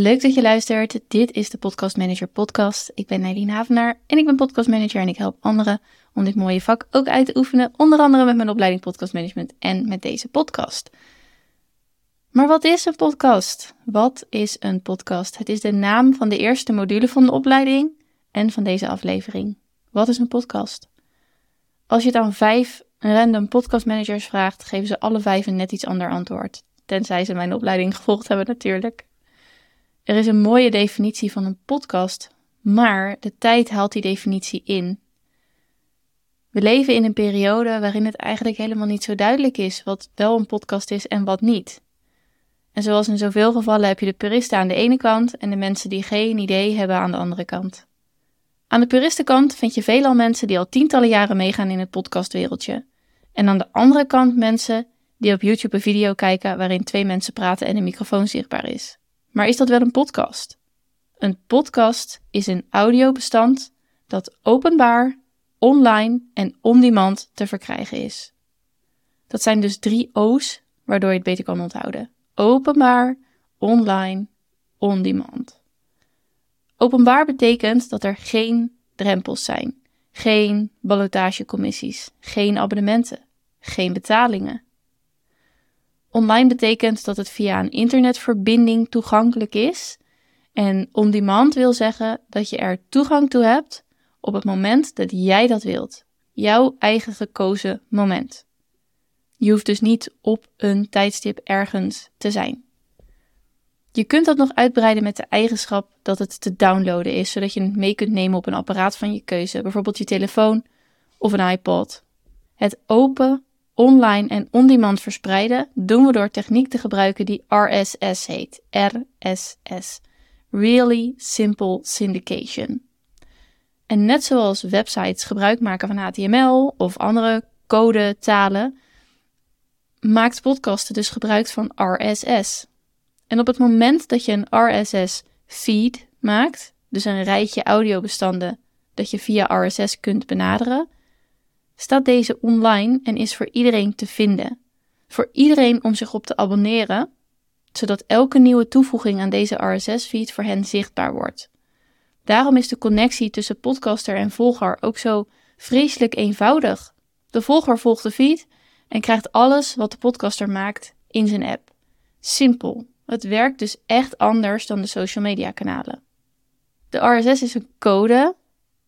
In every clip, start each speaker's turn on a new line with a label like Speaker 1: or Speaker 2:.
Speaker 1: Leuk dat je luistert. Dit is de Podcast Manager Podcast. Ik ben Eileen Havenaar en ik ben Podcast Manager en ik help anderen om dit mooie vak ook uit te oefenen. Onder andere met mijn opleiding Podcast Management en met deze podcast. Maar wat is een podcast? Wat is een podcast? Het is de naam van de eerste module van de opleiding en van deze aflevering. Wat is een podcast? Als je het aan vijf random podcastmanagers vraagt, geven ze alle vijf een net iets ander antwoord. Tenzij ze mijn opleiding gevolgd hebben natuurlijk. Er is een mooie definitie van een podcast, maar de tijd haalt die definitie in. We leven in een periode waarin het eigenlijk helemaal niet zo duidelijk is wat wel een podcast is en wat niet. En zoals in zoveel gevallen heb je de puristen aan de ene kant en de mensen die geen idee hebben aan de andere kant. Aan de puristenkant vind je veelal mensen die al tientallen jaren meegaan in het podcastwereldje. En aan de andere kant mensen die op YouTube een video kijken waarin twee mensen praten en een microfoon zichtbaar is. Maar is dat wel een podcast? Een podcast is een audiobestand dat openbaar, online en on-demand te verkrijgen is. Dat zijn dus drie O's waardoor je het beter kan onthouden. Openbaar, online, on-demand. Openbaar betekent dat er geen drempels zijn, geen ballotagecommissies, geen abonnementen, geen betalingen. Online betekent dat het via een internetverbinding toegankelijk is. En on-demand wil zeggen dat je er toegang toe hebt op het moment dat jij dat wilt. Jouw eigen gekozen moment. Je hoeft dus niet op een tijdstip ergens te zijn. Je kunt dat nog uitbreiden met de eigenschap dat het te downloaden is, zodat je het mee kunt nemen op een apparaat van je keuze, bijvoorbeeld je telefoon of een iPod. Het open, online en on-demand verspreiden doen we door techniek te gebruiken die RSS heet. RSS. Really Simple Syndication. En net zoals websites gebruik maken van HTML of andere codetalen, maakt podcasten dus gebruik van RSS. En op het moment dat je een RSS-feed maakt, dus een rijtje audiobestanden dat je via RSS kunt benaderen, staat deze online en is voor iedereen te vinden. Voor iedereen om zich op te abonneren, zodat elke nieuwe toevoeging aan deze RSS-feed voor hen zichtbaar wordt. Daarom is de connectie tussen podcaster en volger ook zo vreselijk eenvoudig. De volger volgt de feed en krijgt alles wat de podcaster maakt in zijn app. Simpel. Het werkt dus echt anders dan de social media kanalen. De RSS is een code.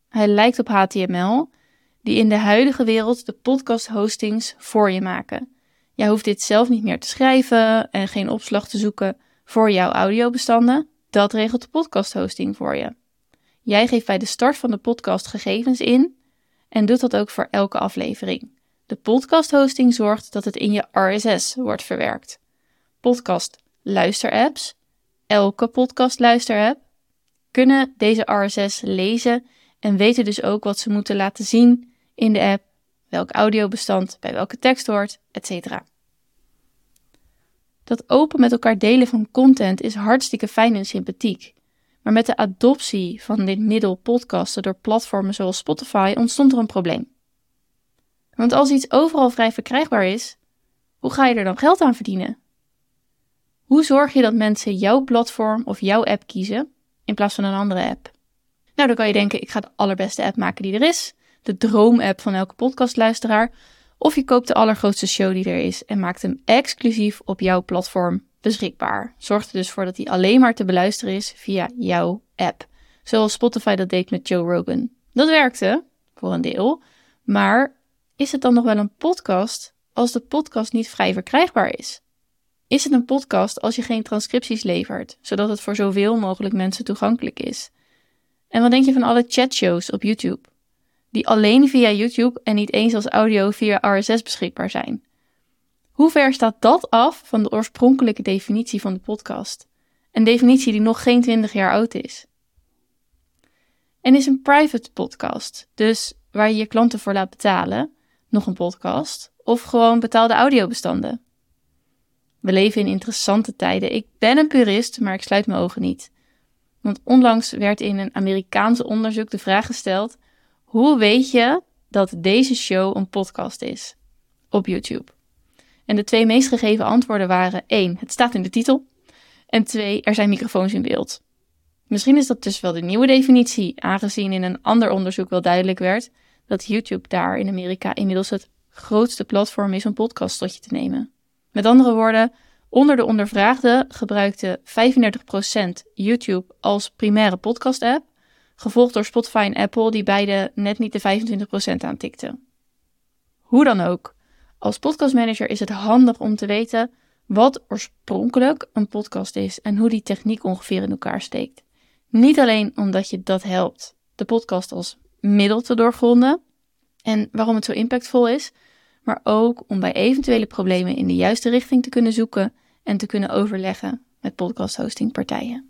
Speaker 1: Hij lijkt op HTML, die in de huidige wereld de podcast hostings voor je maken. Jij hoeft dit zelf niet meer te schrijven en geen opslag te zoeken voor jouw audiobestanden. Dat regelt de podcast hosting voor je. Jij geeft bij de start van de podcast gegevens in en doet dat ook voor elke aflevering. De podcast hosting zorgt dat het in je RSS wordt verwerkt. Podcast luisterapps, elke podcast luisterapp, kunnen deze RSS lezen en weten dus ook wat ze moeten laten zien in de app, welk audiobestand bij welke tekst hoort, etc. Dat open met elkaar delen van content is hartstikke fijn en sympathiek. Maar met de adoptie van dit middel podcasten door platformen zoals Spotify ontstond er een probleem. Want als iets overal vrij verkrijgbaar is, hoe ga je er dan geld aan verdienen? Hoe zorg je dat mensen jouw platform of jouw app kiezen in plaats van een andere app? Nou, dan kan je denken, ik ga de allerbeste app maken die er is. De droomapp van elke podcastluisteraar. Of je koopt de allergrootste show die er is en maakt hem exclusief op jouw platform beschikbaar. Zorg er dus voor dat hij alleen maar te beluisteren is via jouw app. Zoals Spotify dat deed met Joe Rogan. Dat werkte, voor een deel. Maar is het dan nog wel een podcast als de podcast niet vrij verkrijgbaar is? Is het een podcast als je geen transcripties levert, zodat het voor zoveel mogelijk mensen toegankelijk is? En wat denk je van alle chatshows op YouTube? Die alleen via YouTube en niet eens als audio via RSS beschikbaar zijn. Hoe ver staat dat af van de oorspronkelijke definitie van de podcast? Een definitie die nog geen 20 jaar oud is. En is een private podcast, dus waar je je klanten voor laat betalen, nog een podcast, of gewoon betaalde audiobestanden? We leven in interessante tijden. Ik ben een purist, maar ik sluit mijn ogen niet. Want onlangs werd in een Amerikaanse onderzoek de vraag gesteld: hoe weet je dat deze show een podcast is? Op YouTube. En de twee meest gegeven antwoorden waren: 1. Het staat in de titel. En twee, er zijn microfoons in beeld. Misschien is dat dus wel de nieuwe definitie, aangezien in een ander onderzoek wel duidelijk werd dat YouTube daar in Amerika inmiddels het grootste platform is om podcasts tot je te nemen. Met andere woorden, onder de ondervraagden gebruikte 35% YouTube als primaire podcast-app, gevolgd door Spotify en Apple, die beide net niet de 25% aantikten. Hoe dan ook, als podcastmanager is het handig om te weten wat oorspronkelijk een podcast is en hoe die techniek ongeveer in elkaar steekt. Niet alleen omdat je dat helpt de podcast als middel te doorgronden en waarom het zo impactvol is, maar ook om bij eventuele problemen in de juiste richting te kunnen zoeken en te kunnen overleggen met podcast hosting partijen.